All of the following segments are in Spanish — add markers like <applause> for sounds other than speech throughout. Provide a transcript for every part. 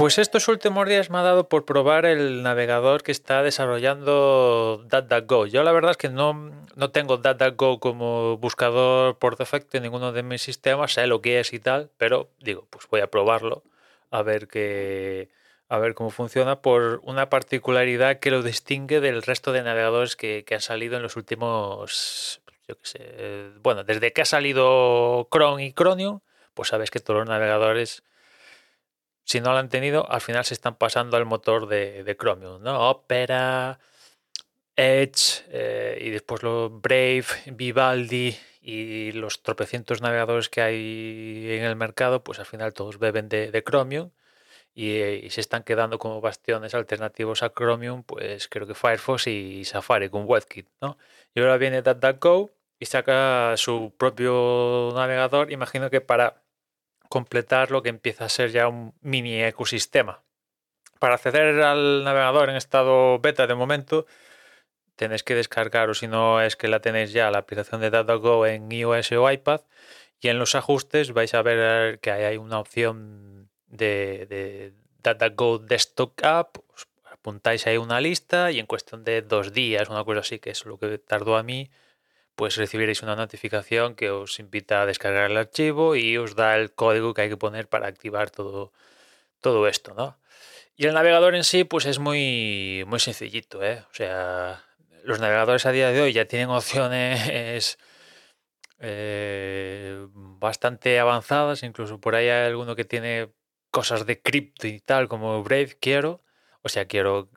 Pues estos últimos días me ha dado por probar el navegador que está desarrollando DuckDuckGo. Yo la verdad es que no, no tengo DuckDuckGo como buscador por defecto en ninguno de mis sistemas, sé lo que es y tal, pero digo, pues voy a probarlo a ver qué, a ver cómo funciona por una particularidad que lo distingue del resto de navegadores que, que han salido en los últimos, yo qué sé, bueno, desde que ha salido Chrome y Chromium, pues sabes que todos los navegadores si no lo han tenido, al final se están pasando al motor de, Chromium, ¿no? Opera, Edge eh, y después los Brave, Vivaldi y los tropecientos navegadores que hay en el mercado, pues al final todos beben de, Chromium y, se están quedando como bastiones alternativos a Chromium, pues creo que Firefox y Safari con WebKit, ¿no? Y ahora viene DuckDuckGo y saca su propio navegador, imagino que para completar lo que empieza a ser ya un mini ecosistema. Para acceder al navegador en estado beta de momento, tenéis que descargar, o si no es que la tenéis ya, la aplicación de DataGo en iOS o iPad. Y en los ajustes vais a ver que hay una opción de, de DataGo Desktop App. Apuntáis ahí una lista y en cuestión de dos días, una cosa así, que es lo que tardó a mí, pues recibiréis una notificación que os invita a descargar el archivo y os da el código que hay que poner para activar todo, todo esto, ¿no? Y el navegador en sí, pues es muy, muy sencillito, ¿eh? O sea, los navegadores a día de hoy ya tienen opciones <laughs> eh, bastante avanzadas, incluso por ahí hay alguno que tiene cosas de cripto y tal, como Brave quiero, o sea, quiero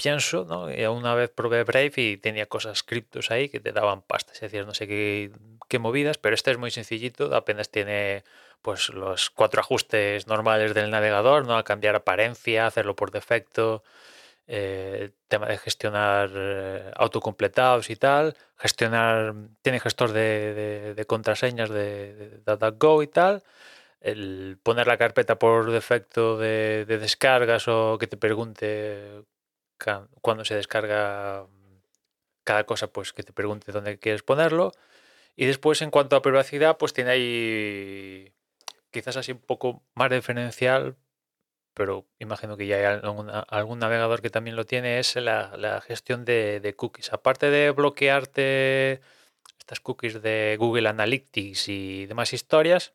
pienso, ¿no? Y una vez probé Brave y tenía cosas criptos ahí que te daban pasta, es decir, no sé qué, qué, movidas, pero este es muy sencillito, apenas tiene pues los cuatro ajustes normales del navegador, ¿no? A cambiar apariencia, hacerlo por defecto, eh, tema de gestionar eh, autocompletados y tal, gestionar, tiene gestor de, contraseñas de, de DataGo y tal, el poner la carpeta por defecto de, de, descargas o que te pregunte cuando se descarga cada cosa, pues que te pregunte dónde quieres ponerlo. Y después, en cuanto a privacidad, pues tiene ahí quizás así un poco más diferencial, pero imagino que ya hay algún, navegador que también lo tiene, es la, gestión de, cookies. Aparte de bloquearte estas cookies de Google Analytics y demás historias,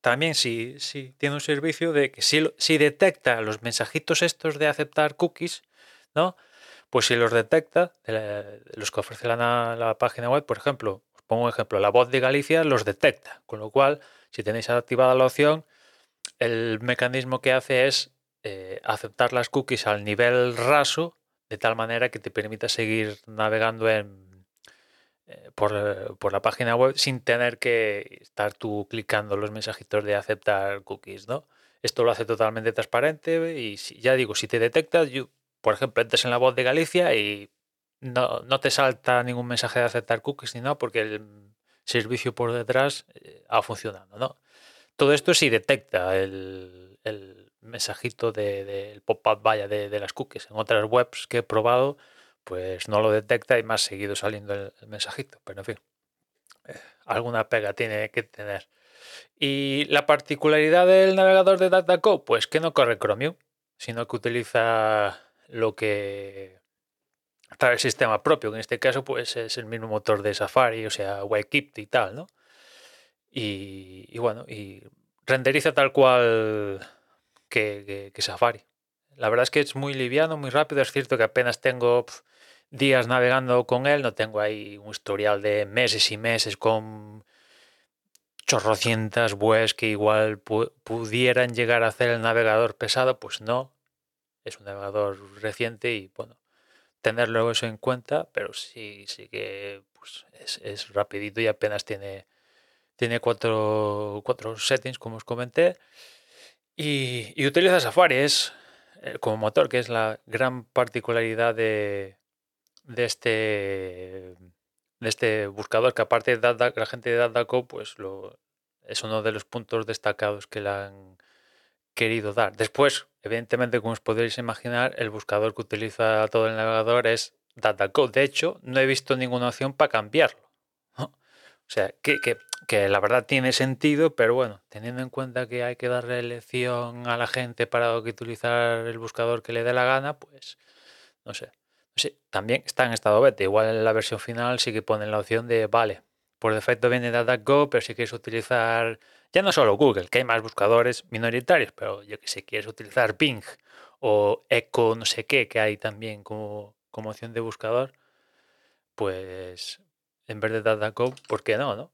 también sí, sí tiene un servicio de que si, si detecta los mensajitos estos de aceptar cookies, ¿no? Pues si los detecta, los que ofrece la, página web, por ejemplo, os pongo un ejemplo, la voz de Galicia los detecta, con lo cual, si tenéis activada la opción, el mecanismo que hace es eh, aceptar las cookies al nivel raso, de tal manera que te permita seguir navegando en, eh, por, la página web sin tener que estar tú clicando los mensajitos de aceptar cookies, ¿no? Esto lo hace totalmente transparente y ya digo, si te detecta, yo, por ejemplo, entres en la voz de Galicia y no, te salta ningún mensaje de aceptar cookies ni nada porque el servicio por detrás eh, ha funcionado, ¿no? Todo esto sí detecta el, mensajito del pop-up vaya de, las cookies. En otras webs que he probado, pues no lo detecta y más seguido saliendo el, mensajito. Pero en fin, eh, alguna pega tiene que tener. Y la particularidad del navegador de DataCo, pues que no corre Chromium, sino que utiliza lo que para el sistema propio, que en este caso pues es el mismo motor de Safari, o sea, WebKit y tal, ¿no? Y, bueno, y renderiza tal cual que, Safari. La verdad es que es muy liviano, muy rápido. Es cierto que apenas tengo días navegando con él, no tengo ahí un historial de meses y meses con chorrocientas webs que igual pudieran llegar a hacer el navegador pesado, pues no es un navegador reciente y bueno, tenerlo eso en cuenta, pero sí, sí que pues, es, rapidito y apenas tiene, tiene cuatro, cuatro settings, como os comenté. Y, utiliza Safari es, eh, como motor, que es la gran particularidad de, de este de este buscador que aparte de la gente de DataCo pues lo, es uno de los puntos destacados que le han querido dar. Después, evidentemente, como os podéis imaginar, el buscador que utiliza todo el navegador es DataCo. De hecho, no he visto ninguna opción para cambiarlo. O sea, que, que, la verdad tiene sentido, pero bueno, teniendo en cuenta que hay que darle elección a la gente para utilizar el buscador que le dé la gana, pues no sé. Sí, también está en estado beta. Igual en la versión final sí que ponen la opción de, vale, por defecto viene DataGo, pero si quieres utilizar ya no solo Google, que hay más buscadores minoritarios, pero yo que sé, quieres utilizar Bing o Echo no sé qué, que hay también como, como opción de buscador, pues en vez de DataGo, ¿por qué no, no?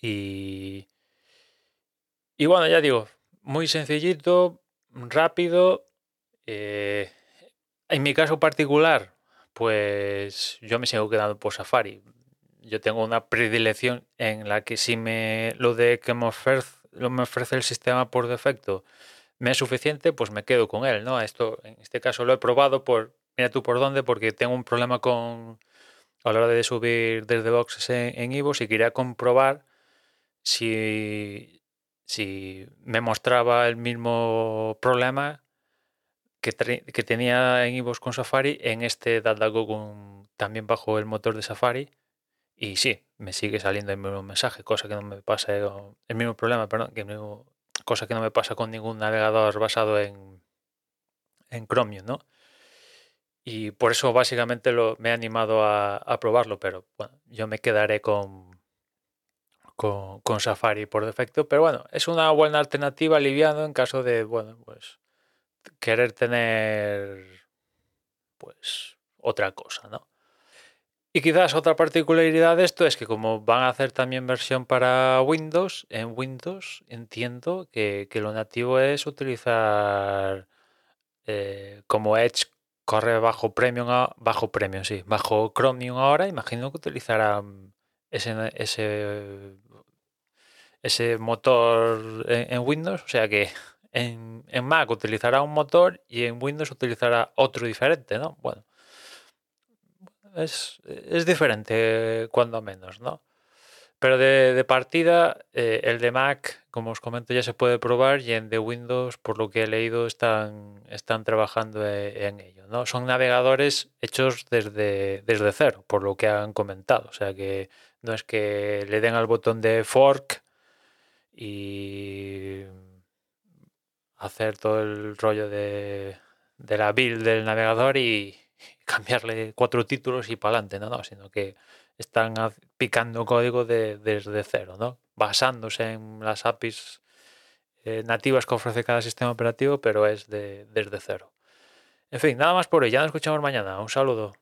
Y, y bueno, ya digo, muy sencillito, rápido. Eh, en mi caso particular, pues yo me sigo quedando por Safari. Yo tengo una predilección en la que si me lo de que me ofrece, lo me ofrece el sistema por defecto me es suficiente, pues me quedo con él, ¿no? Esto, en este caso lo he probado por, mira tú por dónde, porque tengo un problema con a la hora de subir desde boxes en, en y quería comprobar si, si me mostraba el mismo problema que, tenía en iVoox con Safari en este DataGo también bajo el motor de Safari. Y sí, me sigue saliendo el mismo mensaje, cosa que no me pasa, el mismo problema, perdón, que cosa que no me pasa con ningún navegador basado en, en Chromium, ¿no? Y por eso básicamente lo, me he animado a, a probarlo, pero bueno, yo me quedaré con, con, con, Safari por defecto. Pero bueno, es una buena alternativa liviano en caso de, bueno, pues querer tener pues otra cosa, ¿no? Y quizás otra particularidad de esto es que como van a hacer también versión para Windows, en Windows entiendo que, lo nativo es utilizar eh, como Edge corre bajo Premium, bajo Premium, sí, bajo Chromium ahora, imagino que utilizará ese, ese, motor en, Windows, o sea que en, Mac utilizará un motor y en Windows utilizará otro diferente, ¿no? Bueno, es, es diferente cuando menos, ¿no? Pero de, partida, eh, el de Mac, como os comento, ya se puede probar y en de Windows, por lo que he leído, están, están trabajando e, en ello. ¿no? Son navegadores hechos desde, desde cero, por lo que han comentado. O sea que no es que le den al botón de fork y hacer todo el rollo de, de la build del navegador y cambiarle cuatro títulos y para adelante, no, no, sino que están picando código de, desde cero, ¿no? basándose en las APIs eh, nativas que ofrece cada sistema operativo, pero es de, desde cero. En fin, nada más por hoy. Ya nos escuchamos mañana. Un saludo.